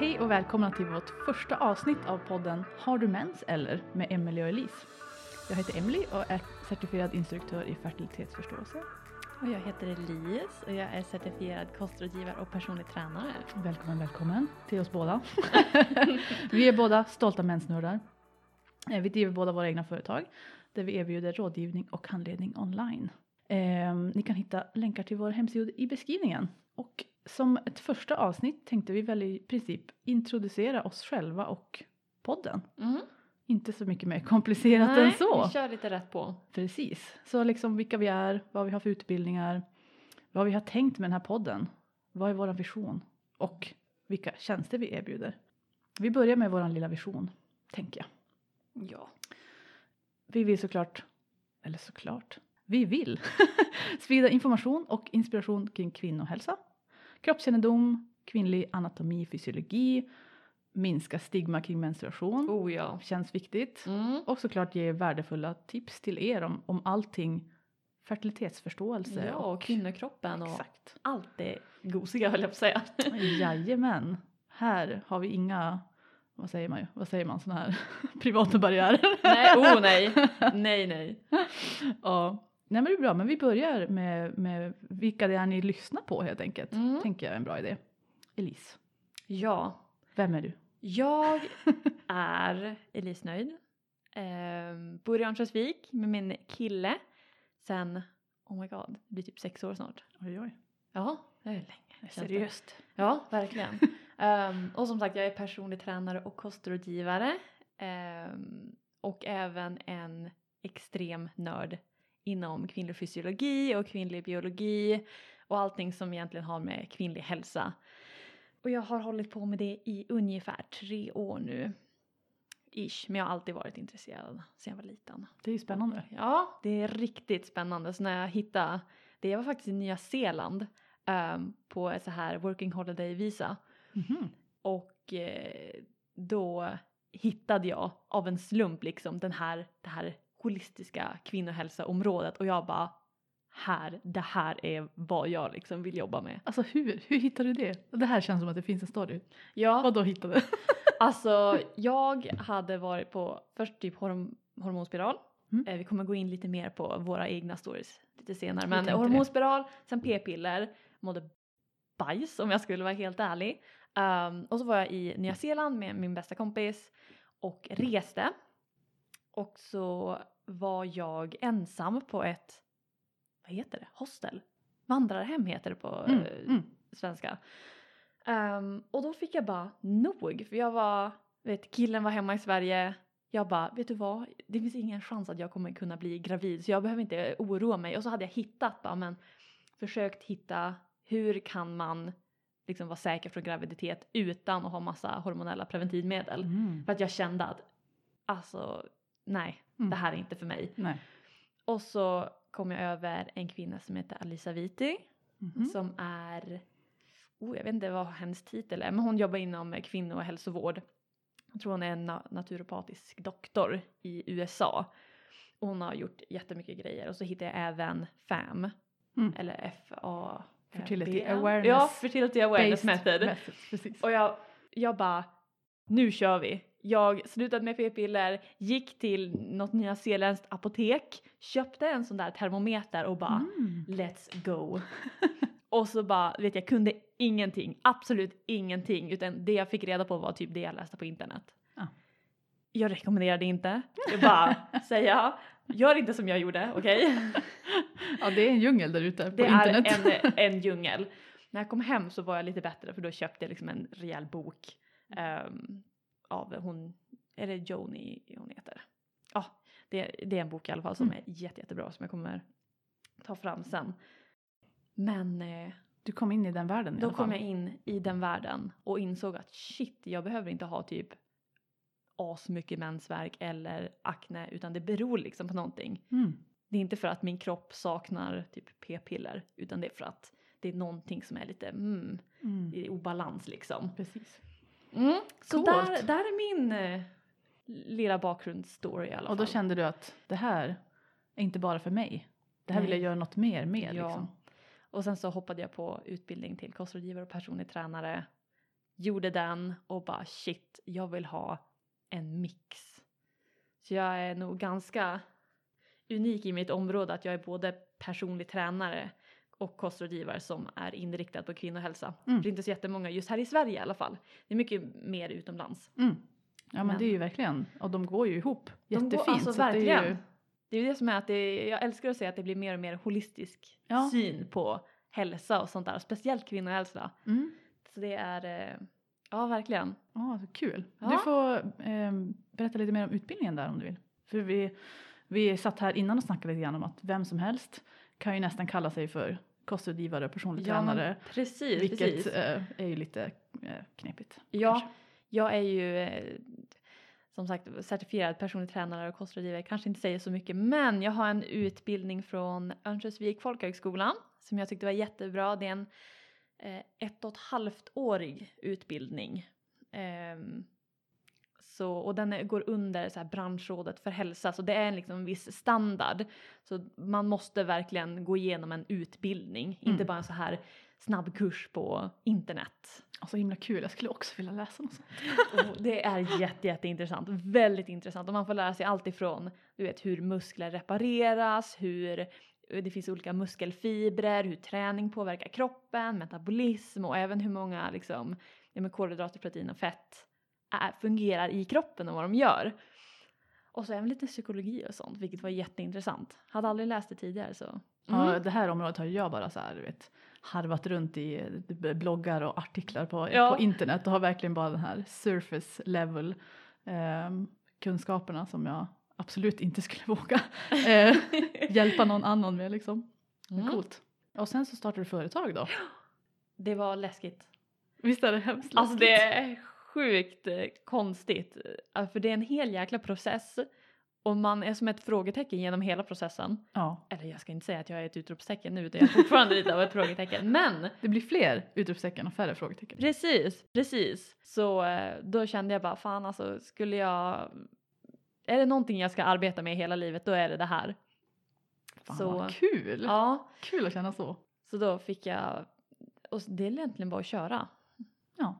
Hej och välkomna till vårt första avsnitt av podden Har du mens eller? med Emelie och Elise. Jag heter Emelie och är certifierad instruktör i fertilitetsförståelse. Och jag heter Elias och jag är certifierad kostrådgivare och personlig tränare. Välkommen, välkommen till oss båda. vi är båda stolta mensnördar. Eh, Vi driver båda våra egna företag där vi erbjuder rådgivning och handledning online. Eh, ni kan hitta länkar till vår hemsida i beskrivningen. Och som ett första avsnitt tänkte vi väl i princip introducera oss själva och podden. Mm. Inte så mycket mer komplicerat än Nej, så. vi kör lite rätt på. Precis. Så liksom vilka vi är, vad vi har för utbildningar, vad vi har tänkt med den här podden, vad är vår vision och vilka tjänster vi erbjuder. Vi börjar med vår lilla vision, tänker jag. Ja. Vi vill såklart, eller såklart, vi vill sprida information och inspiration kring kvinnohälsa, kroppskännedom, kvinnlig anatomi, fysiologi, minska stigma kring menstruation, Oh ja. känns viktigt. Mm. Och såklart ge värdefulla tips till er om, om allting fertilitetsförståelse. Ja, och kvinnokroppen och Exakt. allt det gosiga höll jag på att säga. Jajamän. Här har vi inga, vad säger man vad säger man, sådana här privata barriärer. nej, oh nej. Nej, nej. ja. Nej men det är bra, men vi börjar med, med vilka det är ni lyssnar på helt enkelt. Mm. Tänker jag är en bra idé. Elise, Ja, vem är du? jag är Elise Nöjd. Ehm, bor i Örnsköldsvik med min kille sen, oh my god, det blir typ sex år snart. Oj oj, Ja, det är länge. det. seriöst. Ja, verkligen. Ehm, och som sagt, jag är personlig tränare och kostrådgivare. Ehm, och även en extrem nörd inom kvinnlig fysiologi och kvinnlig biologi och allting som egentligen har med kvinnlig hälsa. Och jag har hållit på med det i ungefär tre år nu. Ish, men jag har alltid varit intresserad sen jag var liten. Det är ju spännande. Ja, det är riktigt spännande. Så när jag hittade det, jag var faktiskt i Nya Zeeland ehm, på ett så här working holiday visa Mhm. och eh, då hittade jag av en slump liksom den här, det här holistiska kvinnohälsoområdet och jag bara här, det här är vad jag liksom vill jobba med. Alltså hur, hur hittade du det? Det här känns som att det finns en story. Ja, Vad då hittade? Alltså jag hade varit på först typ horm hormonspiral. Mm. Eh, vi kommer gå in lite mer på våra egna stories lite senare. Men tänkte det. hormonspiral, sen p-piller, mådde bajs om jag skulle vara helt ärlig. Ehm, och så var jag i Nya Zeeland med min bästa kompis och reste. Och så var jag ensam på ett, vad heter det, hostel? Vandrarhem heter det på Mm, eh, mm. svenska. Ehm, och då fick jag bara nog för jag var, vet killen var hemma i Sverige. Jag bara, vet du vad, det finns ingen chans att jag kommer kunna bli gravid så jag behöver inte oroa mig. Och så hade jag hittat, bara, men försökt hitta hur kan man liksom vara säker för graviditet utan att ha massa hormonella preventivmedel. Mm. För att jag kände att, alltså nej, Mm. det här är inte för mig. Nej. Och så kom jag över en kvinna som heter Alisa Viti Mhm. som är, oh, jag vet inte vad hennes titel är, men hon jobbar inom kvinno och hälsovård. Jag tror hon är en na- naturopatisk doktor i USA. Och hon har gjort jättemycket grejer och så hittade jag även FAM, Mm. eller F-A Fertility BM. awareness Ja, Fertility Awareness Method. precis. Och jag, jag bara, nu kör vi. Jag slutade med p-piller, gick till något nyzeeländskt apotek, köpte en sån där termometer och bara Mm. let's go. och så bara, vet jag, kunde ingenting, absolut ingenting, utan det jag fick reda på var typ det jag läste på internet. Ja. Jag rekommenderar det inte, det är bara säga, gör inte som jag gjorde, okej? Ja, det är en djungel där ute på Det internet. är en, en djungel. När jag kom hem så var jag lite bättre för då köpte jag liksom en rejäl bok ehm, av hon, är det Joni hon heter? Ja, det, det är en bok i alla fall som Mm. är jätte, jättebra som jag kommer ta fram sen. Men eh, Du kom in i den världen i då alla fall. kom jag in i den världen och insåg att shit, jag behöver inte ha typ asmycket mensvärk eller akne utan det beror liksom på någonting. Mm. Det är inte för att min kropp saknar typ p-piller utan det är för att det är någonting som är lite mm, Mm. i obalans liksom. Precis. Mm. Så där, där är min eh, lilla bakgrundsstory i alla Och fall. då kände du att det här är inte bara för mig. Det här vill Nej. jag göra något mer med Ja. liksom. Och sen så hoppade jag på utbildning till kostrådgivare och personlig tränare gjorde den och bara shit, jag vill ha en mix. Så jag är nog ganska unik i mitt område att jag är både personlig tränare och kostrådgivare som är inriktad på kvinnohälsa. Mm. Det är inte så jättemånga just här i Sverige i alla fall. Det är mycket mer utomlands. Mm. Ja men, Men- det är ju verkligen, och de går ju ihop De jättefint. går, alltså verkligen. Det är ju, Det är ju det som är att det, jag älskar att se att det blir mer och mer holistisk Ja. syn på hälsa och sånt där. Speciellt kvinnohälsa. mm. Så det är, eh, ja verkligen. Ja, så kul. Ja. Du får ehm, berätta lite mer om utbildningen där om du vill. För vi, vi satt här innan och snackade lite grann om att vem som helst kan ju nästan kalla sig för kostrådgivare och personlig Ja, tränare. precis, Vilket precis. eh, är ju lite eh, knepigt. Ja, kanske. jag är ju eh, som sagt certifierad personlig tränare och kostrådgivare. Kanske inte säger så mycket men jag har en utbildning från Örnsköldsvik folkhögskola som jag tyckte var jättebra. Det är en eh, ett och ett halvt årig utbildning. Ehm, så, och den går under så här branschrådet för hälsa så det är en liksom viss standard. Så man måste verkligen gå igenom en utbildning, inte Mm. bara en så här snabb kurs på internet. Ja, så himla kul, jag skulle också vilja läsa något sånt. Och det är jätte, jätteintressant, väldigt intressant och man får lära sig allt ifrån du vet hur muskler repareras, hur det finns olika muskelfibrer, hur träning påverkar kroppen, metabolism och även hur många liksom, ja, kolhydrater, protein och fett är, fungerar i kroppen och vad de gör. Och så även lite psykologi och sånt, vilket var jätteintressant. Hade aldrig läst det tidigare så. Ja, Mm. det här området har jag bara så här, du vet, harvat runt i eh, bloggar och artiklar på, Ja. på internet och har verkligen bara den här surface level ehm, kunskaperna som jag absolut inte skulle våga eh, hjälpa någon annan med liksom. Mm. Coolt. Och sen så startar du företag då? Det var läskigt. Visst är det hemskt Alltså det läskigt? är sjukt eh, konstigt. eh, För det är en hel jäkla process. Och man är som ett frågetecken genom hela processen. Ja, Eller jag ska inte säga att jag är ett utropstecken nu utan jag är fortfarande lite av ett frågetecken. Men det blir fler utropstecken och färre frågetecken. precis, precis. Så eh, då kände jag bara fan alltså skulle jag... Är det någonting jag ska arbeta med hela livet då är det det här. Fan Så- vad kul! Ja, Kul att känna så. så då fick jag... Och det är egentligen bara att köra. Ja.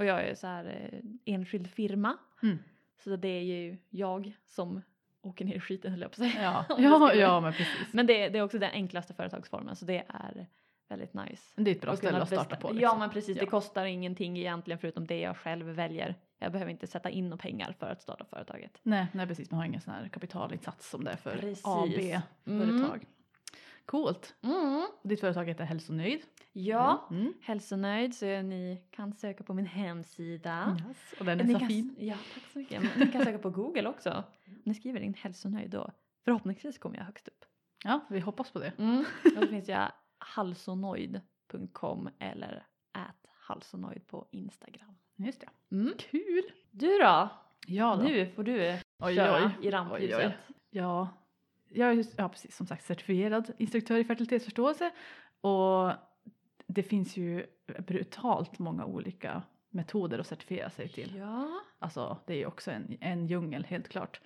Och jag är så här eh, enskild firma. Mm. Så det är ju jag som åker ner i skiten höll jag på att säga. Ja, det ja, ja men precis. Men det, det är också den enklaste företagsformen så det är väldigt nice. Det är ett bra Och ställe att starta på. Liksom. Ja men precis, det Ja. kostar ingenting egentligen förutom det jag själv väljer. Jag behöver inte sätta in några pengar för att starta företaget. Nej, nej precis, man har ingen sån här kapitalinsats som det är för. AB-företag. Coolt. Mm. Ditt företag heter Hälsonöjd. Ja, Mm. hälsonöjd så ni kan söka på min hemsida. Yes. Och den är Ni så kan, fin. Ja, tack så mycket. Ni kan söka på Google också. Om ni skriver in hälsonöjd då förhoppningsvis kommer jag högst upp. Ja, vi hoppas på det. Mm. Och då finns jag halsonoid.com eller at halsonoid på Instagram. Just det. Mm. Kul! Du då? Ja då. Nu får du Oj, köra oj. i rampljuset. Oj, oj. Ja, jag är ja, precis som sagt certifierad instruktör i fertilitetsförståelse och det finns ju brutalt många olika metoder att certifiera sig till. Ja. Alltså det är ju också en, en djungel helt klart.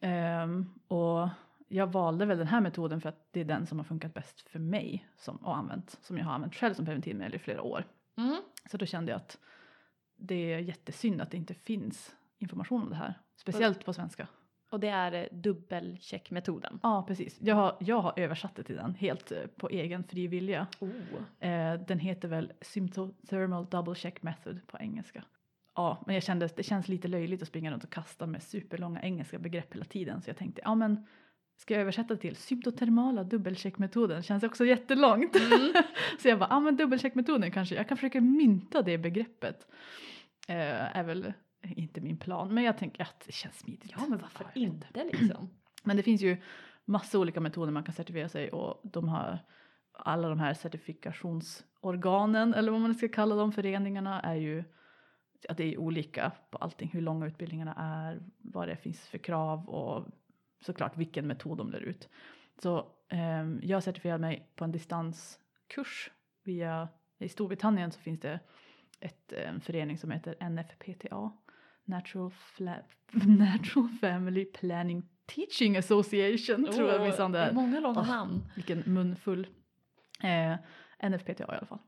Ehm, och jag valde väl den här metoden för att det är den som har funkat bäst för mig som, och använt, som jag har använt själv som preventivmedel i flera år. Mm. Så då kände jag att det är jättesynd att det inte finns information om det här. Speciellt på svenska. Och det är eh, dubbelcheckmetoden. Ja, precis. Jag har, jag har översatt det till den helt eh, på egen fri vilja. Oh. Eh, den heter väl Symptothermal Double Check Method på engelska. Ja, men jag kände det känns lite löjligt att springa runt och kasta med superlånga engelska begrepp hela tiden. Så jag tänkte, ja men ska jag översätta det till symptotermala dubbelcheckmetoden? Känns också jättelångt. Mm. så jag bara, ja men dubbelcheckmetoden kanske, jag kan försöka mynta det begreppet. Eh, är väl inte min plan, men jag tänker att det känns smidigt. Ja men varför Ja, inte. liksom? Men det finns ju massa olika metoder man kan certifiera sig och de har alla de här certifikationsorganen eller vad man ska kalla dem, föreningarna är ju att det är olika på allting, hur långa utbildningarna är, vad det finns för krav och såklart vilken metod de lär ut. Så ehm, jag certifierade mig på en distanskurs via, i Storbritannien så finns det ett, eh, en förening som heter NFPTA, Natural, Fla- Natural Family Planning Teaching Association tror jag minsann det är många långa Åh. namn. Vilken munfull. Eh, NFPTA i alla fall.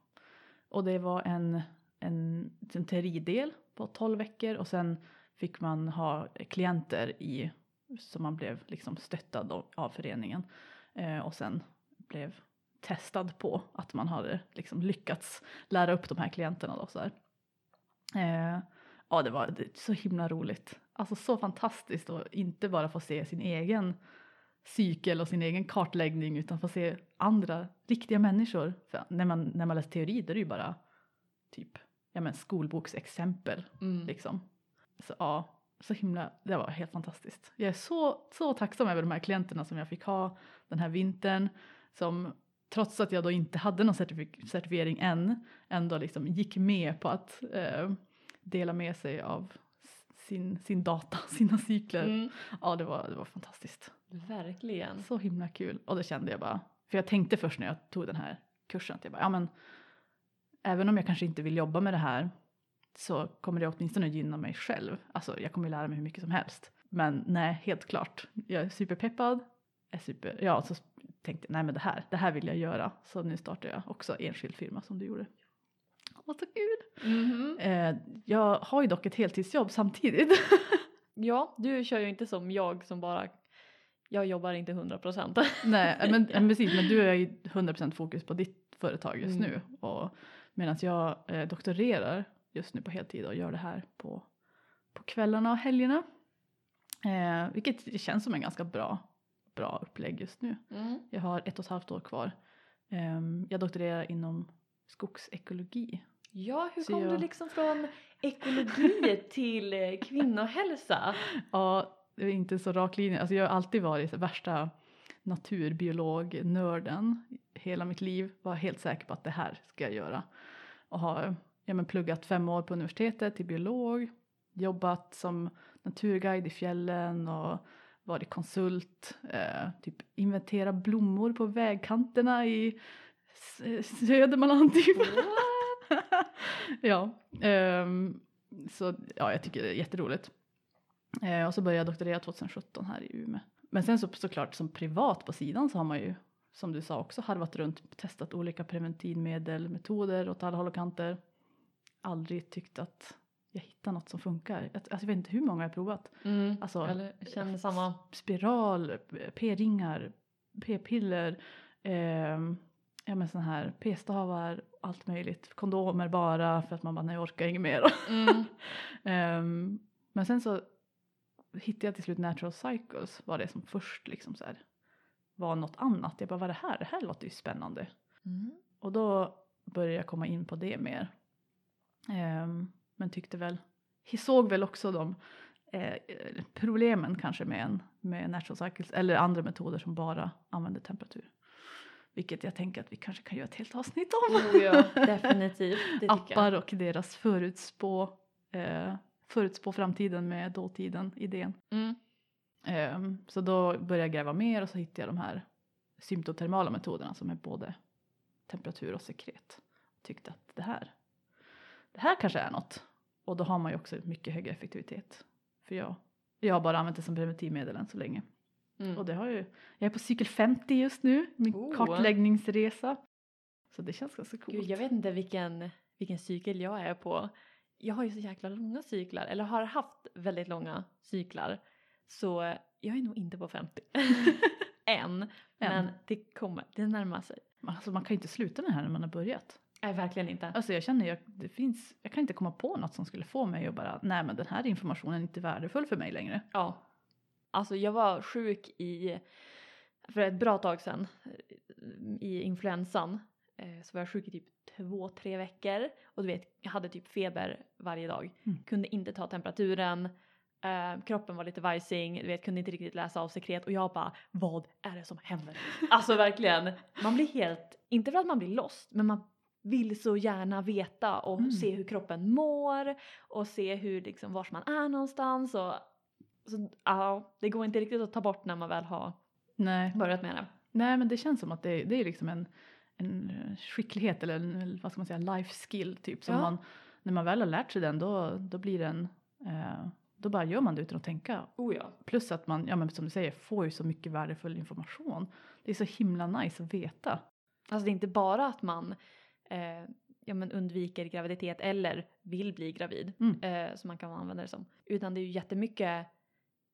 Och det var en en, en teoridel på 12 veckor och sen fick man ha klienter i som man blev liksom stöttad av, av föreningen eh, och sen blev testad på att man hade liksom lyckats lära upp de här klienterna då så här. Eh, ja det var så himla roligt, alltså så fantastiskt att inte bara få se sin egen cykel och sin egen kartläggning utan få se andra riktiga människor. För när man, när man läser teori då är det ju bara typ ja, men skolboksexempel Mm. liksom. Så ja, så himla, det var helt fantastiskt. Jag är så, så tacksam över de här klienterna som jag fick ha den här vintern. Som trots att jag då inte hade någon certifiering än, ändå liksom gick med på att eh, dela med sig av sin, sin data, sina cykler. Mm. Ja, det var, det var fantastiskt. Verkligen. Så himla kul. Och det kände jag bara, för jag tänkte först när jag tog den här kursen att jag bara, ja men även om jag kanske inte vill jobba med det här så kommer det åtminstone gynna mig själv. Alltså jag kommer lära mig hur mycket som helst. Men nej, helt klart. Jag är superpeppad. Är super, ja, så tänkte jag, nej men det här, det här vill jag göra. Så nu startar jag också enskild firma som du gjorde. Åh, så kul! Mhm. Eh, jag har ju dock ett heltidsjobb samtidigt. Ja, du kör ju inte som jag som bara jag jobbar inte 100 procent. Nej, men, men precis, men du är ju 100% fokus på ditt företag just Mm. nu. Och medan jag eh, doktorerar just nu på heltid och gör det här på, på kvällarna och helgerna. Eh, vilket känns som en ganska bra, bra upplägg just nu. Mm. Jag har ett och ett halvt år kvar. Eh, jag doktorerar inom skogsekologi. Ja, hur Så kom jag- du liksom från ekologi till eh, kvinnohälsa? Ja, det är inte så rak linje. Alltså jag har alltid varit värsta naturbiolog-nörden hela mitt liv. Var helt säker på att det här ska jag göra. Och har ja, men pluggat fem år på universitetet till biolog. Jobbat som naturguide i fjällen och varit konsult. Eh, typ inventera blommor på vägkanterna i Södermanland typ. ja, ehm, så ja, jag tycker det är jätteroligt. Eh, och så började jag doktorera 2017 här i Umeå. Men sen så såklart som privat på sidan så har man ju som du sa också harvat runt testat olika preventivmedel, metoder åt alla håll och kanter. Aldrig tyckt att jag hittar något som funkar. Jag, alltså jag vet inte hur många jag provat. Mm. Alltså- Eller känner samma. Spiral, p-ringar, p-piller, ehm, ja men sån här p-stavar, allt möjligt. Kondomer bara för att man bara nej jag orkar inget mer. Mm. Ehm, men sen så hittade jag till slut Natural Cycles var det som först liksom så här var något annat. Jag bara vad är det här? Det här låter ju spännande. Mm. Och då började jag komma in på det mer. Ehm, men tyckte väl, såg väl också de eh, problemen kanske med, en, med natural cycles eller andra metoder som bara använder temperatur. Vilket jag tänker att vi kanske kan göra ett helt avsnitt om. Oh, ja, definitivt. Appar och deras förutspå, eh, förutspå framtiden med dåtiden idén. Mm. Ehm, så då började jag gräva mer och så hittade jag de här symptotermala metoderna som är både temperatur och sekret. Tyckte att det här, det här kanske är något. Och då har man ju också mycket högre effektivitet. För jag, jag har bara använt det som preventivmedel än så länge. Mm. Och det har ju, jag är på cykel 50 just nu, min Oh. kartläggningsresa. Så det känns ganska coolt. Gud, jag vet inte vilken, vilken cykel jag är på. Jag har ju så jäkla långa cyklar, eller har haft väldigt långa cyklar. Så jag är nog inte på 50. Än. Men det kommer, det närmar sig. Alltså man kan ju inte sluta med det här när man har börjat. Nej, verkligen inte. Alltså jag känner att det finns, jag kan inte komma på något som skulle få mig att bara, nej men den här informationen är inte värdefull för mig längre. Ja. Alltså jag var sjuk i, för ett bra tag sedan, i influensan. Eh, Så var jag sjuk i typ två, tre veckor. Och du vet, jag hade typ feber varje dag. Mm. Kunde inte ta temperaturen. Eh, kroppen var lite vajsing, du vet, kunde inte riktigt läsa av sekret. Och jag bara, vad är det som händer? Alltså verkligen, man blir helt, inte för att man blir lost, men man vill så gärna veta och Mm. se hur kroppen mår och se hur liksom vars man är någonstans och så, ja, det går inte riktigt att ta bort när man väl har Nej, börjat med det. nej men det känns som att det, det är liksom en, en skicklighet eller en, vad ska man säga, life skill typ. Som Ja. man, när man väl har lärt sig den då, då blir den, eh, då bara gör man det utan att tänka. Oh ja. Plus att man, ja men som du säger, får ju så mycket värdefull information. Det är så himla nice att veta. Alltså det är inte bara att man, eh, ja, men undviker graviditet eller vill bli gravid Mm. eh, som man kan använda det som. Utan det är ju jättemycket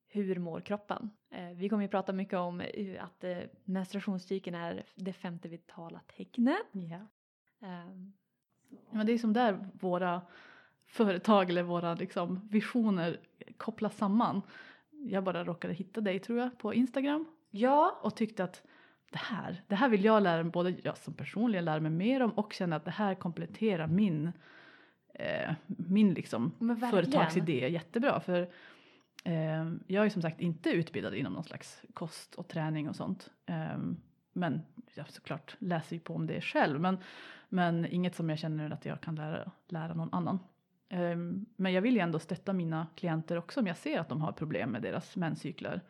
hur mår kroppen? Eh, vi kommer ju prata mycket om hur att eh, menstruationscykeln är det femte vitala tecknet. Ja. Ehm, Men det är som där våra företag eller våra liksom, visioner kopplas samman. Jag bara råkade hitta dig tror jag på Instagram ja, och tyckte att det här, det här vill jag lära mig, både jag som personligen lära mig mer om och känna att det här kompletterar min, eh, min liksom företagsidé jättebra. För eh, jag är som sagt inte utbildad inom någon slags kost och träning och sånt. Eh, men jag såklart läser ju på om det själv. Men, men inget som jag känner att jag kan lära, lära någon annan. Eh, men jag vill ju ändå stötta mina klienter också om jag ser att de har problem med deras menscykler.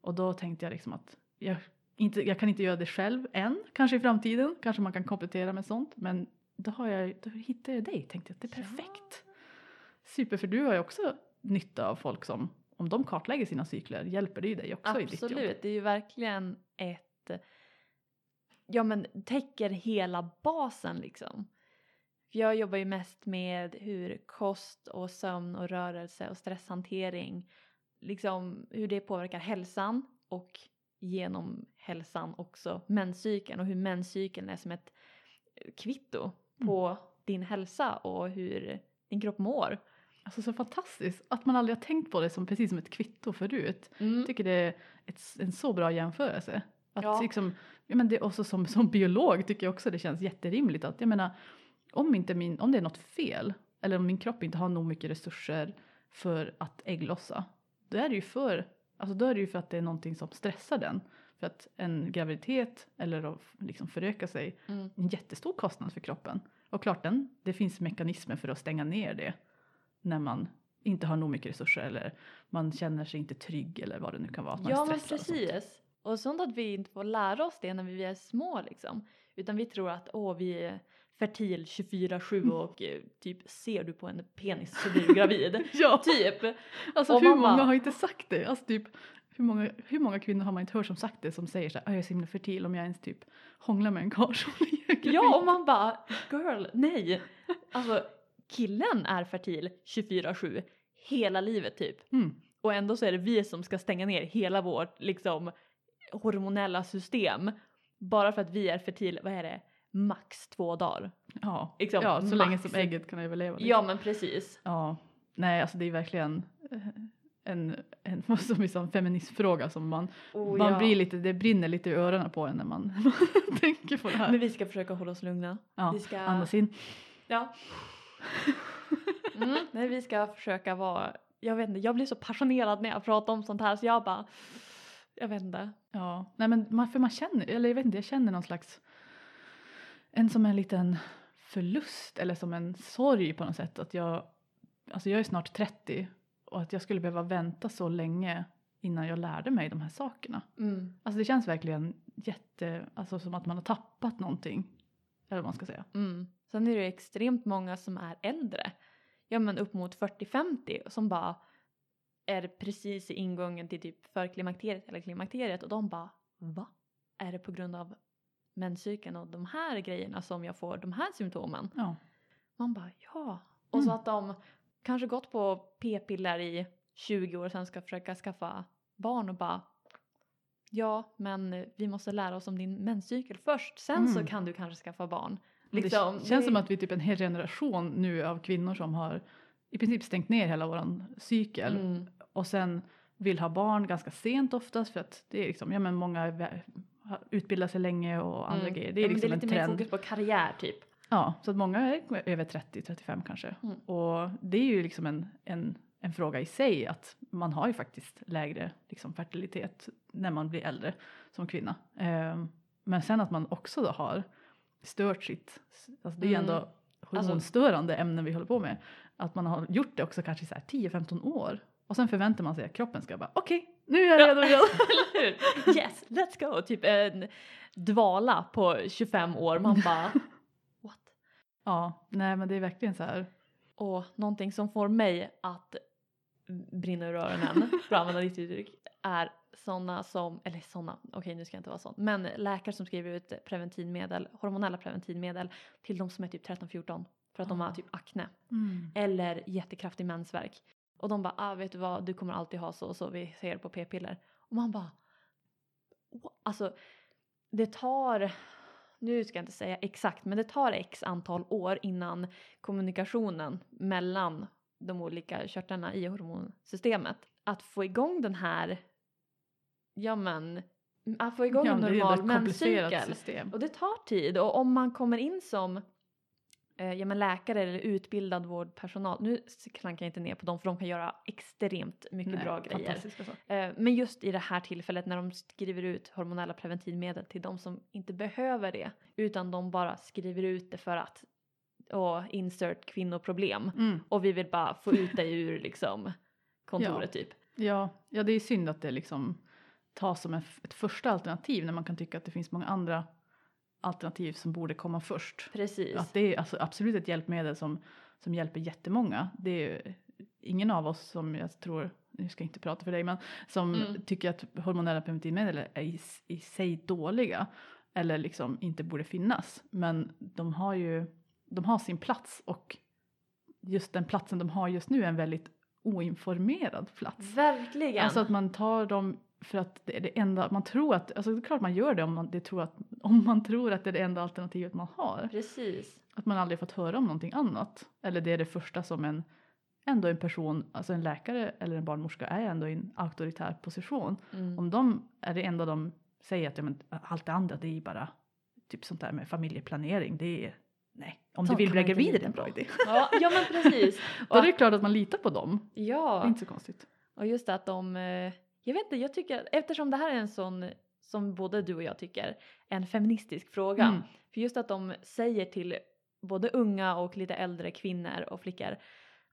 Och då tänkte jag liksom att jag, inte, jag kan inte göra det själv än, kanske i framtiden. Kanske man kan komplettera med sånt. Men då, har jag, då hittade jag dig, tänkte jag att det är Ja. perfekt. Super, för du har ju också nytta av folk som, om de kartlägger sina cykler, hjälper det ju dig också i ditt jobb. Absolut, det är ju verkligen ett, ja men täcker hela basen liksom. För Jag jobbar ju mest med hur kost och sömn och rörelse och stresshantering, liksom hur det påverkar hälsan och genom hälsan också menscykeln och hur menscykeln är som ett kvitto på din hälsa och hur din kropp mår. Alltså så fantastiskt att man aldrig har tänkt på det som precis som ett kvitto förut. Mm. Jag tycker det är ett, en så bra jämförelse. Att Ja. liksom, ja men det också som, som biolog tycker jag också det känns jätterimligt att jag menar om, inte min, om det är något fel eller om min kropp inte har nog mycket resurser för att ägglossa då är det ju för, alltså då är det ju för att det är någonting som stressar den. För att en graviditet eller att liksom föröka sig Mm. en jättestor kostnad för kroppen. Och klart den, det finns mekanismer för att stänga ner det när man inte har nog mycket resurser eller man känner sig inte trygg eller vad det nu kan vara. Att man Ja men stressad och sånt. precis. Och sånt att vi inte får lära oss det när vi är små liksom. Utan vi tror att åh vi är fertil 24-7 och eh, typ ser du på en penis så blir du gravid. Ja, typ. alltså Och hur man många har inte sagt det? Alltså typ, hur, många, hur många kvinnor har man inte hört som sagt det som säger så här, "Ah, jag är så himla fertil om jag ens typ hånglar med en karl som blir gravid. Ja och man bara girl nej. Alltså killen är fertil 24-7 hela livet typ. Mm. Och ändå så är det vi som ska stänga ner hela vårt liksom hormonella system. Bara för att vi är fertil, vad är det, max två dagar. Ja, Liksom, ja så länge max. som ägget kan överleva. liksom. Ja men precis. Ja, nej alltså det är verkligen eh, en, en som en feministfråga som man, Oh, man ja. blir lite, det brinner lite i öronen på en när man tänker på det här. Men vi ska försöka hålla oss lugna. ja, vi ska- andas in. Ja. Mm, nej, vi ska försöka vara, jag vet inte, jag blir så passionerad när jag pratar om sånt här så jag bara, jag vet inte. Ja, nej men man, för man känner, eller jag vet inte, jag känner någon slags, en som en liten förlust eller som en sorg på något sätt att jag, alltså jag är snart 30 och att jag skulle behöva vänta så länge innan jag lärde mig de här sakerna. Mm. Alltså det känns verkligen jätte, alltså som att man har tappat någonting. Eller vad man ska säga. Mm. Sen är det extremt många som är äldre, ja men upp mot 40-50 som bara är precis i ingången till typ förklimakteriet eller klimakteriet och de bara va? Är det på grund av menscykeln och de här grejerna som jag får de här symptomen? Ja. Man bara ja. Och så Mm. att de kanske gått på p-piller i 20 år och sen ska försöka skaffa barn och bara ja men vi måste lära oss om din menscykel först sen så Mm. kan du kanske skaffa barn. Liksom, det känns det- som att vi är typ en hel generation nu av kvinnor som har i princip stängt ner hela våran cykel Mm. och sen vill ha barn ganska sent oftast för att det är liksom, ja men många utbildat sig länge och andra Mm. grejer. Det Ja, är men liksom det är en lite mer trend. fokus på karriär typ. Ja, så att många är över 30-35 kanske. Mm. Och det är ju liksom en, en, en fråga i sig att man har ju faktiskt lägre liksom, fertilitet när man blir äldre som kvinna. Ehm, men sen att man också då har stört sitt, alltså det är ju Mm. ändå hormonstörande ämnen vi håller på med. Att man har gjort det också kanske här 10-15 år. Och sen förväntar man sig att kroppen ska bara okej, nu är jag redo igen. Yes, let's go! Typ en dvala på 25 år. Man bara what? ja, nej men det är verkligen så här. Och någonting som får mig att brinna ur öronen, för att använda ditt uttryck, är sådana som, eller sådana, okej nu ska jag inte vara sån, men läkare som skriver ut preventivmedel, hormonella preventivmedel till de som är typ 13-14. för att de Ah. har typ akne Mm. eller jättekraftig mensvärk. Och de bara, ah, vet du vad, du kommer alltid ha så och så, vi ser på p-piller. Och man bara, alltså det tar, nu ska jag inte säga exakt, men det tar x antal år innan kommunikationen mellan de olika körtlarna i hormonsystemet, att få igång den här, ja men, att få igång Ja, en normal menscykel. Och det tar tid och om man kommer in som eh, ja, men läkare eller utbildad vårdpersonal, nu klankar jag inte ner på dem för de kan göra extremt mycket Nej, bra grejer. Eh, men just i det här tillfället när de skriver ut hormonella preventivmedel till de som inte behöver det utan de bara skriver ut det för att och insert kvinnoproblem Mm. och vi vill bara få ut dig ur liksom kontoret typ. Ja, ja, det är synd att det liksom tas som ett första alternativ när man kan tycka att det finns många andra alternativ som borde komma först. Precis. Att det är alltså absolut ett hjälpmedel som, som hjälper jättemånga. Det är ingen av oss som jag tror, nu ska jag inte prata för dig, men som Mm. tycker att hormonella preventivmedel är i, i sig dåliga eller liksom inte borde finnas. Men de har ju, de har sin plats och just den platsen de har just nu är en väldigt oinformerad plats. Verkligen. Alltså att man tar dem för att det är det enda, man tror att, alltså det är klart man gör det om man, det tror att, om man tror att det är det enda alternativet man har. Precis. Att man aldrig fått höra om någonting annat. Eller det är det första som en, ändå en person, alltså en läkare eller en barnmorska är ändå i en auktoritär position. Mm. Om de är det enda de säger att ja, men, allt det andra det är bara typ sånt där med familjeplanering, det är nej. Om Sånt du vill bli gravid är det en bra idé. Ja, ja men precis. Då är det klart att man litar på dem. Det är Ja, inte så konstigt. och just att de, eh, jag vet inte, jag tycker, eftersom det här är en sån, som både du och jag tycker, en feministisk fråga. Mm. För just att de säger till både unga och lite äldre kvinnor och flickor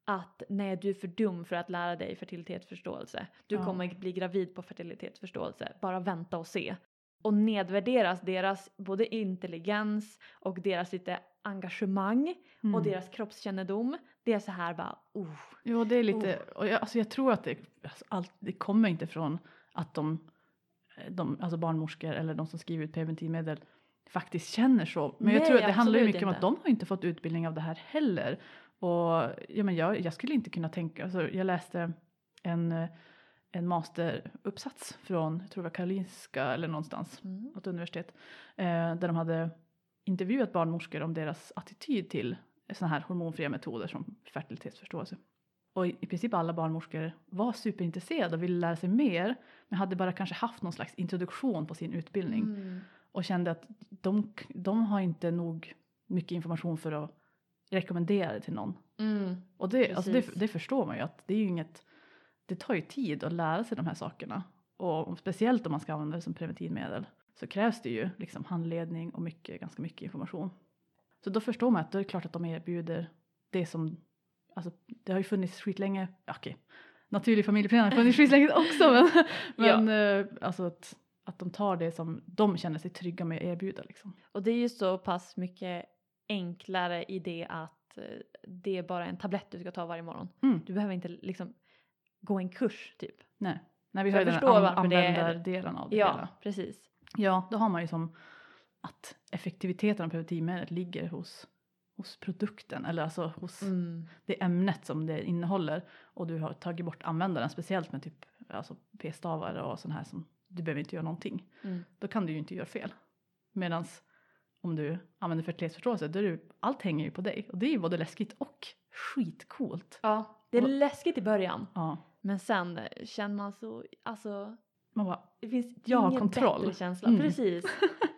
att nej du är för dum för att lära dig fertilitetsförståelse. Du Ja. kommer bli gravid på fertilitetsförståelse. Bara vänta och se. Och nedvärderas deras både intelligens och deras lite engagemang Mm. och deras kroppskännedom. Det är så här bara, oh. Jo, det är lite, och jag, alltså jag tror att det, alltså allt, det kommer inte från att de, de, alltså barnmorskor eller de som skriver ut preventivmedel faktiskt känner så. Men jag Nej, tror att det handlar mycket om att inte. de har inte fått utbildning av det här heller. Och ja, men jag, jag skulle inte kunna tänka, alltså jag läste en, eh, en masteruppsats från, jag tror det var Karolinska eller någonstans, Mm. något universitet, eh, där de hade intervjuat barnmorskor om deras attityd till sådana här hormonfria metoder som fertilitetsförståelse. Och i, princip alla barnmorskor var superintresserade och ville lära sig mer men hade bara kanske haft någon slags introduktion på sin utbildning Mm. och kände att de, de har inte nog mycket information för att rekommendera det till någon. Mm. Och det, alltså det, det förstår man ju att det är ju inget, det tar ju tid att lära sig de här sakerna. Och speciellt om man ska använda det som preventivmedel så krävs det ju liksom handledning och mycket, ganska mycket information. Så då förstår man att då är det klart att de erbjuder det som, alltså det har ju funnits skitlänge, ja, okej, naturlig familjeplanering har funnits skitlänge också men, men eh, alltså att, att de tar det som de känner sig trygga med att erbjuda liksom. Och det är ju så pass mycket enklare i det att eh, det är bara en tablett du ska ta varje morgon. Mm. Du behöver inte liksom gå en kurs typ. Nej, Nej vi har ju den förstår an- det användardelen av det Ja, hela. precis. Ja, då har man ju som att effektiviteten av preventivmedlet ligger hos, hos produkten eller alltså hos Mm. det ämnet som det innehåller och du har tagit bort användaren speciellt med typ alltså p-stavar och sån här som du behöver inte göra någonting. Mm. Då kan du ju inte göra fel. Medan om du använder fertilitetsförståelse då är det, allt hänger ju på dig och det är ju både läskigt och skitcoolt. Ja, det är Och- läskigt i början. Ja, Men sen känner man så, alltså man bara det finns Jag har ingen kontroll. bättre känsla. Mm. Precis.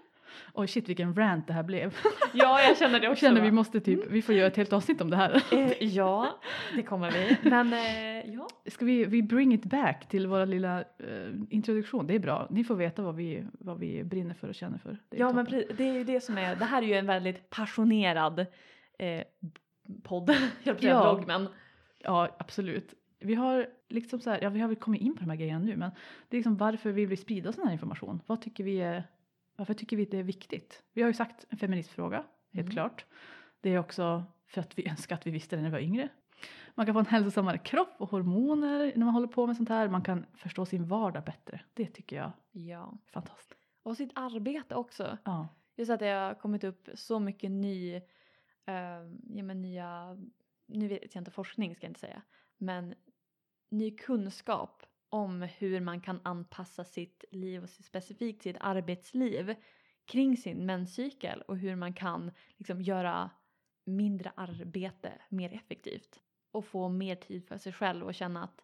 oj shit vilken rant det här blev. Ja, jag känner det Jag också. känner vi måste typ, vi får göra ett helt avsnitt om det här. Eh, ja, det kommer vi. Men eh, ja. Ska vi, vi bring it back till vår lilla eh, introduktion? Det är bra. Ni får veta vad vi, vad vi brinner för och känner för. Ja, men toppen. pre- det är ju det som är, det här är ju en väldigt passionerad eh, podd, jag säga Ja. blogg, men Ja, absolut. Vi har liksom så här, ja vi har väl kommit in på de här grejerna nu men det är liksom varför vill vi sprida sån här information? Vad tycker vi är, varför tycker vi att det är viktigt? Vi har ju sagt en feministfråga, helt Mm. klart. Det är också för att vi önskar att vi visste det när vi var yngre. Man kan få en hälsosammare kropp och hormoner när man håller på med sånt här. Man kan förstå sin vardag bättre. Det tycker jag ja. är fantastiskt. Och sitt arbete också. Ja. Just att det har kommit upp så mycket ny eh, ja, men nya, nu vet jag inte forskning ska jag inte säga, men ny kunskap om hur man kan anpassa sitt liv och specifikt sitt arbetsliv kring sin menscykel och hur man kan liksom göra mindre arbete mer effektivt och få mer tid för sig själv och känna att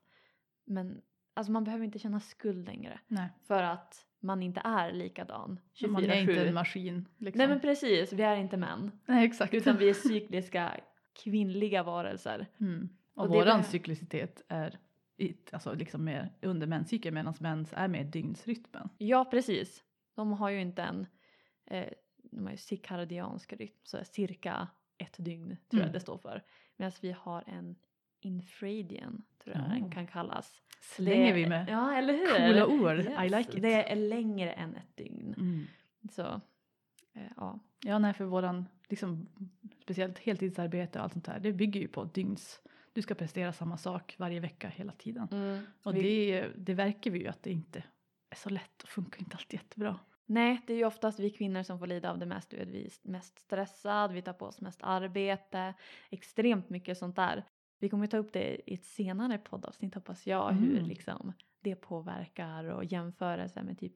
men alltså man behöver inte känna skuld längre Nej. för att man inte är likadan 24-7. Man är inte en maskin. Liksom. Nej men precis, vi är inte män Nej, exakt. utan vi är cykliska kvinnliga varelser. Mm. Och, Och våran cyklicitet är i, alltså liksom mer under menscykeln medan mens är mer dygnsrytmen. Ja precis, de har ju inte en eh, de har ju cirkadiansk rytm så cirka ett dygn tror Mm. jag det står för. Medan vi har en infradian tror jag Oh. den kan kallas. Slänger Det- vi med Ja eller hur? coola ord. I Yes, like it. Det är längre än ett dygn. Mm. Så eh, ja. Ja, nej, för våran, liksom, speciellt heltidsarbete och allt sånt där, det bygger ju på dygns... Du ska prestera samma sak varje vecka hela tiden. Och Vi- det, det verkar vi ju att det inte är så lätt och funkar inte alltid jättebra. Nej, det är ju oftast vi kvinnor som får lida av det mest. Du är mest stressad, vi tar på oss mest arbete, extremt mycket sånt där. Vi kommer ta upp det i ett senare poddavsnitt hoppas jag, hur Mm. liksom det påverkar och jämförelse med typ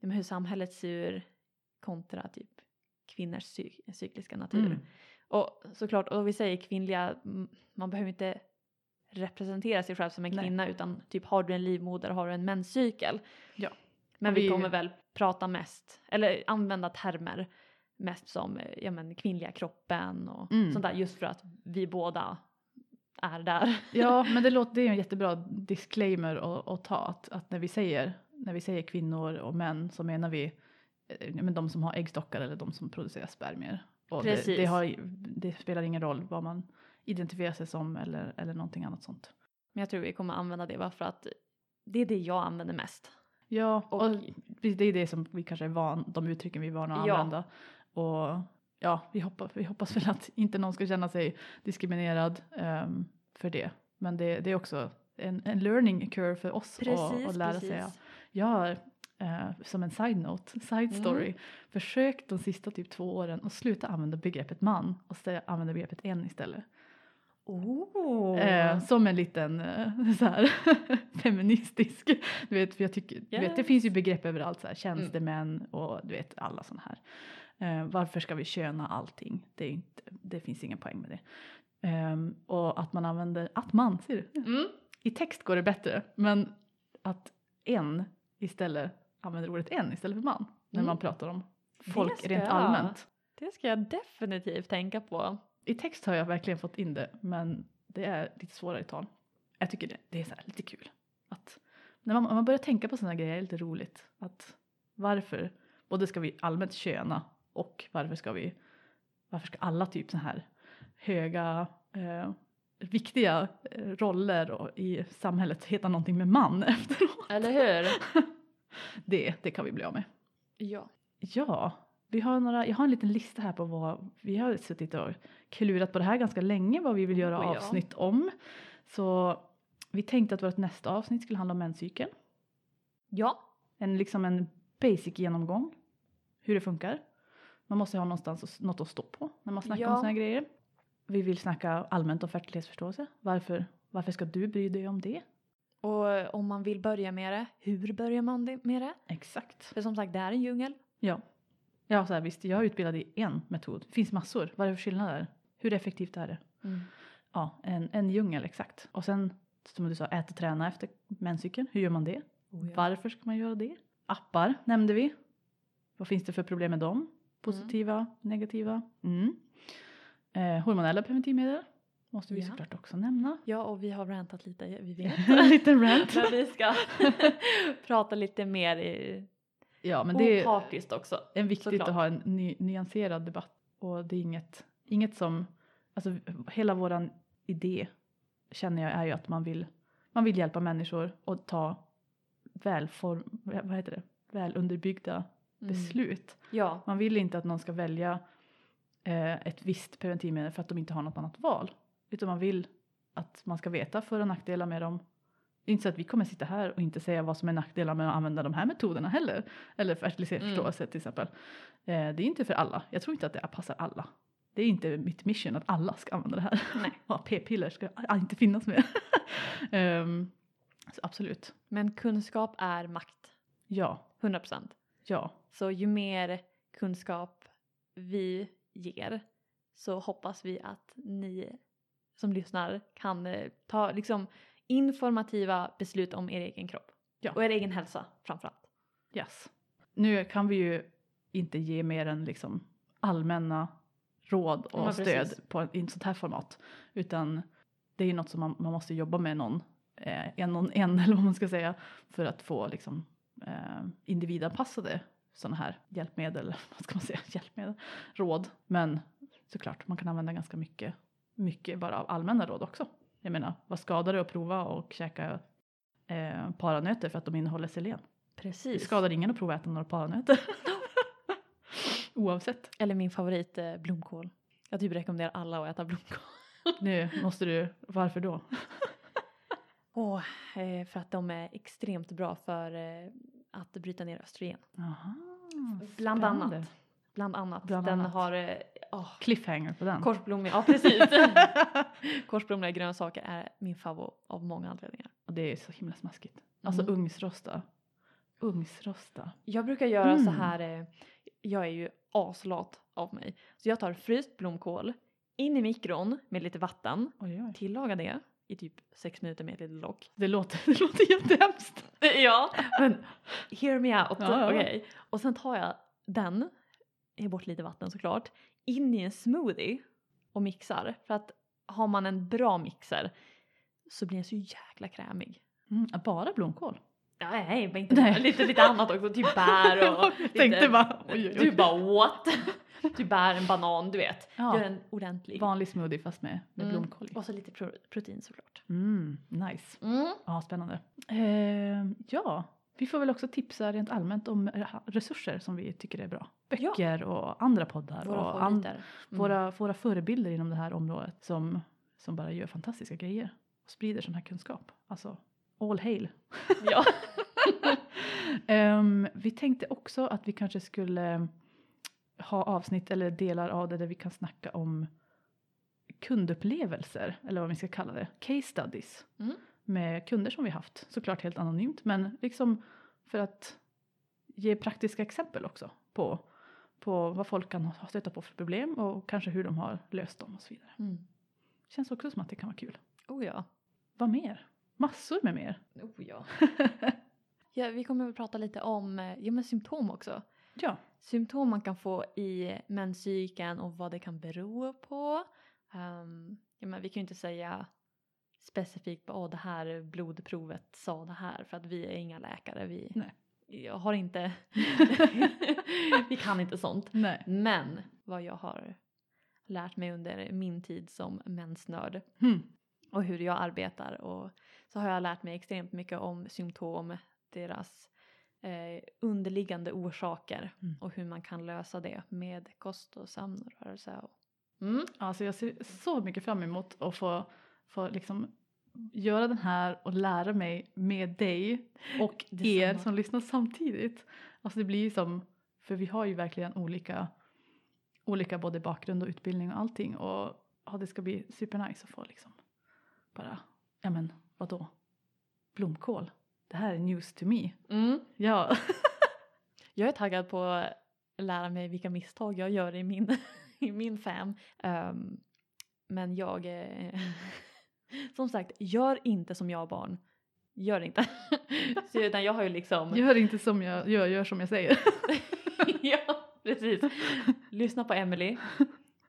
hur samhället ser ut kontra typ kvinnors cy- cykliska natur. Mm. Och såklart, och vi säger kvinnliga, man behöver inte representera sig själv som en Nej. kvinna utan typ har du en livmoder har du en menscykel. Ja. Men vi vi- kommer väl prata mest, eller använda termer mest som eh, ja, men, kvinnliga kroppen och Mm. sånt där just för att vi båda är där. Ja, men det, låter, det är en jättebra disclaimer att, att ta. Att, att när, vi säger, när vi säger kvinnor och män så menar vi eh, men de som har äggstockar eller de som producerar spermier. Och det, Precis. det, har, det spelar ingen roll vad man identifierar sig som eller, eller någonting annat sånt. Men jag tror vi kommer använda det bara för att det är det jag använder mest. Ja, Och- och, det är det som vi kanske är van, de uttrycken vi är vana att Ja. använda. Och ja, vi hoppas, vi hoppas väl att inte någon ska känna sig diskriminerad ehm, för det. Men det, det är också en, en learning curve för oss att, att lära sig. Jag har, eh, som en side note, side Mm. story, försökt de sista typ två åren att sluta använda begreppet man och använda begreppet en istället. Oh. Eh, som en liten eh, så här, feministisk, du vet, för jag tycker, du vet, det Yes. finns ju begrepp överallt, så här, tjänstemän och du vet alla sådana här. Eh, varför ska vi köna allting? Det, inte, det finns ingen poäng med det. Ehm, och att man använder att man, ser du? Mm. I text går det bättre, men att en istället använder ordet en istället för man när Mm. man pratar om folk rent jag. allmänt. Det ska jag definitivt tänka på. I text har jag verkligen fått in det, men det är lite svårare i tal. Jag tycker det, det är lite kul. Att när man, man börjar tänka på sådana grejer är det lite roligt. Att varför, både ska vi allmänt köna och varför ska vi, varför ska alla typ så här höga, eh, viktiga eh, roller och, i samhället heta någonting med man efteråt. Eller hur? Det, det kan vi bli av med. ja. Ja, vi har några, jag har en liten lista här på vad vi har suttit och klurat på det här ganska länge vad vi vill göra Oh ja. avsnitt om. Så vi tänkte att vårt nästa avsnitt skulle handla om menscykeln. Ja. En, liksom en basic genomgång. Hur det funkar. Man måste ha någonstans något att stå på när man snackar Ja. om såna här grejer. Vi vill snacka allmänt om fertilitetsförståelse. Varför, varför ska du bry dig om det? Och om man vill börja med det, hur börjar man med det? Exakt. För som sagt, det är en djungel. Ja. Ja, så här, visst, jag är utbildad i en metod. Det finns massor. Vad är det för skillnader? Hur effektivt är det? Ja, en, en djungel exakt. Och sen som du sa, äta och träna efter menscykeln. Hur gör man det? Oh, ja. Varför ska man göra det? Appar nämnde vi. Vad finns det för problem med dem? Positiva, negativa? Mm. Eh, hormonella preventivmedel måste vi Ja. såklart också nämna. Ja, och vi har rantat lite, vi vet. en liten rant. Men vi ska prata lite mer i Ja, men det är opartiskt också. en viktigt såklart. att ha en ny, nyanserad debatt. Och det är inget, inget som, alltså hela våran idé känner jag är ju att man vill, man vill hjälpa människor och ta välform, vad heter det, väl underbyggda Mm. beslut. Ja, Man vill inte att någon ska välja eh, ett visst preventivmedel för att de inte har något annat val. Utan man vill att man ska veta för och nackdelar med dem. Det är inte så att vi kommer sitta här och inte säga vad som är nackdelar med att använda de här metoderna heller. Eller fertiliseringsförståelse till exempel. Eh, det är inte för alla. Jag tror inte att det passar alla. det är inte mitt mission att alla ska använda det här. Nej. P-piller ska inte finnas mer. Ehm, så absolut. Men kunskap är makt. Ja, 100%. ja, Så ju mer kunskap vi ger så hoppas vi att ni som lyssnar kan eh, ta liksom informativa beslut om er egen kropp. Ja. Och er egen hälsa framförallt. yes. Nu kan vi ju inte ge mer än liksom allmänna råd och Ja, stöd på i ett sånt här format. Utan det är ju något som man, man måste jobba med någon, eh, en on en eller vad man ska säga, för att få liksom eh, individanpassade sådana här hjälpmedel, vad ska man säga, hjälpmedel, råd. Men såklart, man kan använda ganska mycket, mycket bara av allmänna råd också. Jag menar, vad skadar det att prova och käka eh, paranötter för att de innehåller selen? Det Precis. skadar ingen att prova att äta några paranötter. Oavsett. Eller min favorit eh, blomkål. Jag typ rekommenderar alla att äta blomkål. Nu måste du, varför då? Åh, eh, för att de är extremt bra för eh, att bryta ner östrogen. Aha, Bland annat. Bland annat. Bland den annat. har åh, Cliffhanger på den. korsblommiga, ja precis. korsblommiga grönsaker är min favorit av många anledningar. Och det är så himla smaskigt. Alltså Mm. ugnsrosta. Ugnsrosta. Jag brukar göra så Mm. här, eh, jag är ju aslat av mig. Så jag tar fryst blomkål, in i mikron med lite vatten, Oj, oj. tillagar det i typ sex minuter med ett litet lock. Det låter, det låter jättehemskt. ja, men hear me out. Ja, ja. Okej. Och sen tar jag den, ger bort lite vatten såklart, in i en smoothie och mixar. För att har man en bra mixer så blir den så jäkla krämig. Mm, bara blomkål. Nej, men inte Nej. lite, lite annat också, typ bär och Jag tänkte bara, oj, oj, oj. Du bara what? Du bär en banan, du vet. Ja. Gör en ordentlig. Vanlig smoothie fast med, med Mm. blomkål. Och så lite pro- protein såklart. Mm, nice. Mm. Ja, spännande. Eh, ja, vi får väl också tipsa rent allmänt om re- resurser som vi tycker är bra. Böcker och andra poddar. Våra och an-. Mm. våra, våra förebilder inom det här området som, som bara gör fantastiska grejer och sprider sån här kunskap. Alltså, all hail. Ja. Ehm, vi tänkte också att vi kanske skulle ha avsnitt eller delar av det där vi kan snacka om kundupplevelser eller vad vi ska kalla det. Case studies Mm. Med kunder som vi haft. Såklart helt anonymt men liksom för att ge praktiska exempel också på, på vad folk kan ha stöta på för problem och kanske hur de har löst dem och så vidare. Mm. Känns också som att det kan vara kul. Oh ja. Vad mer? Massor med mer. Oh ja. ja. Vi kommer att prata lite om eh, ja, men symptom också. Ja, Symptom man kan få i menscykeln och vad det kan bero på. Um, ja, men vi kan ju inte säga specifikt att det här blodprovet sa det här för att vi är inga läkare. Vi Nej. jag har inte, vi kan inte sånt. nej. Men vad jag har lärt mig under min tid som mensnörd Hmm. och hur jag arbetar och så har jag lärt mig extremt mycket om symptom, deras eh, underliggande orsaker Mm. och hur man kan lösa det med kost och sömn och rörelse. Och, mm. Alltså jag ser så mycket fram emot att få, få liksom göra den här och lära mig med dig och er som lyssnar samtidigt. Alltså det blir ju som, för vi har ju verkligen olika, olika både bakgrund och utbildning och allting och ja, det ska bli supernice att få liksom bara, ja men vadå, blomkål, det här är news to me. Mm. Ja, Jag är taggad på att lära mig vilka misstag jag gör i min, i min fam. Ehm, men jag, eh, som sagt, gör inte som jag barn. Gör inte. Så, utan jag har ju liksom, gör inte som jag gör, gör som jag säger. ja precis. Lyssna på Emily.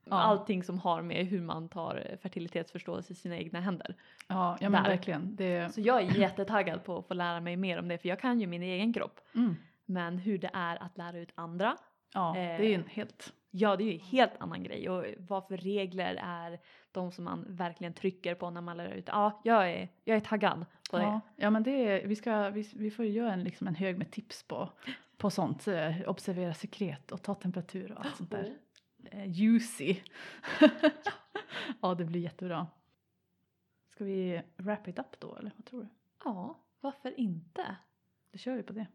Ja. Allting som har med hur man tar fertilitetsförståelse i sina egna händer. Ja, ja men Där. verkligen. Det, Så jag är jättetaggad på att få lära mig mer om det för jag kan ju min egen kropp. mm. Men hur det är att lära ut andra Ja, Eh, det är en helt Ja, det är ju en helt annan grej och vad för regler är de som man verkligen trycker på när man lär ut. Ja, jag är, jag är taggad på det. Ja, ja men det är, vi, ska, vi, vi får ju göra en, liksom en hög med tips på, på sånt. Eh, observera sekret och ta temperatur och allt sånt där. Eh, juicy. ja, det blir jättebra. Ska vi wrap it up då eller vad tror du? Ja, varför inte? Då kör vi på det.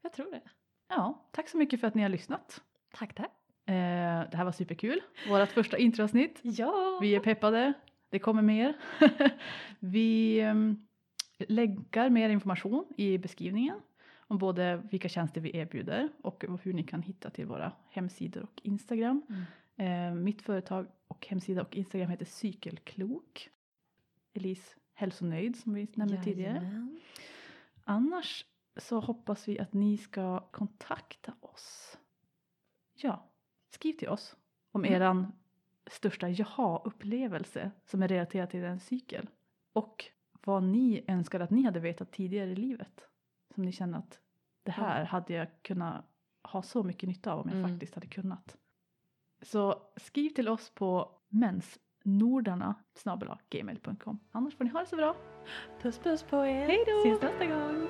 Jag tror det. Ja, tack så mycket för att ni har lyssnat. Tack, tack. Eh, det här var superkul. Vårt första introavsnitt. Ja! Vi är peppade. Det kommer mer. vi um, länkar mer information i beskrivningen om både vilka tjänster vi erbjuder och hur ni kan hitta till våra hemsidor och Instagram. Mm. Eh, mitt företag och hemsida och Instagram heter Cykelklok. Elise Hälsonöjd som vi nämnde tidigare. Jajamän. Annars så hoppas vi att ni ska kontakta oss. Ja, skriv till oss om Mm. eran största jaha-upplevelse som är relaterad till en cykel. Och vad ni önskar att ni hade vetat tidigare i livet. Som ni känner att det här Ja. hade jag kunnat ha så mycket nytta av om jag Mm. faktiskt hade kunnat. Så skriv till oss på mensnordarna gmail.com. Annars får ni ha det så bra. Puss puss på er! Hej då! Ses nästa gång!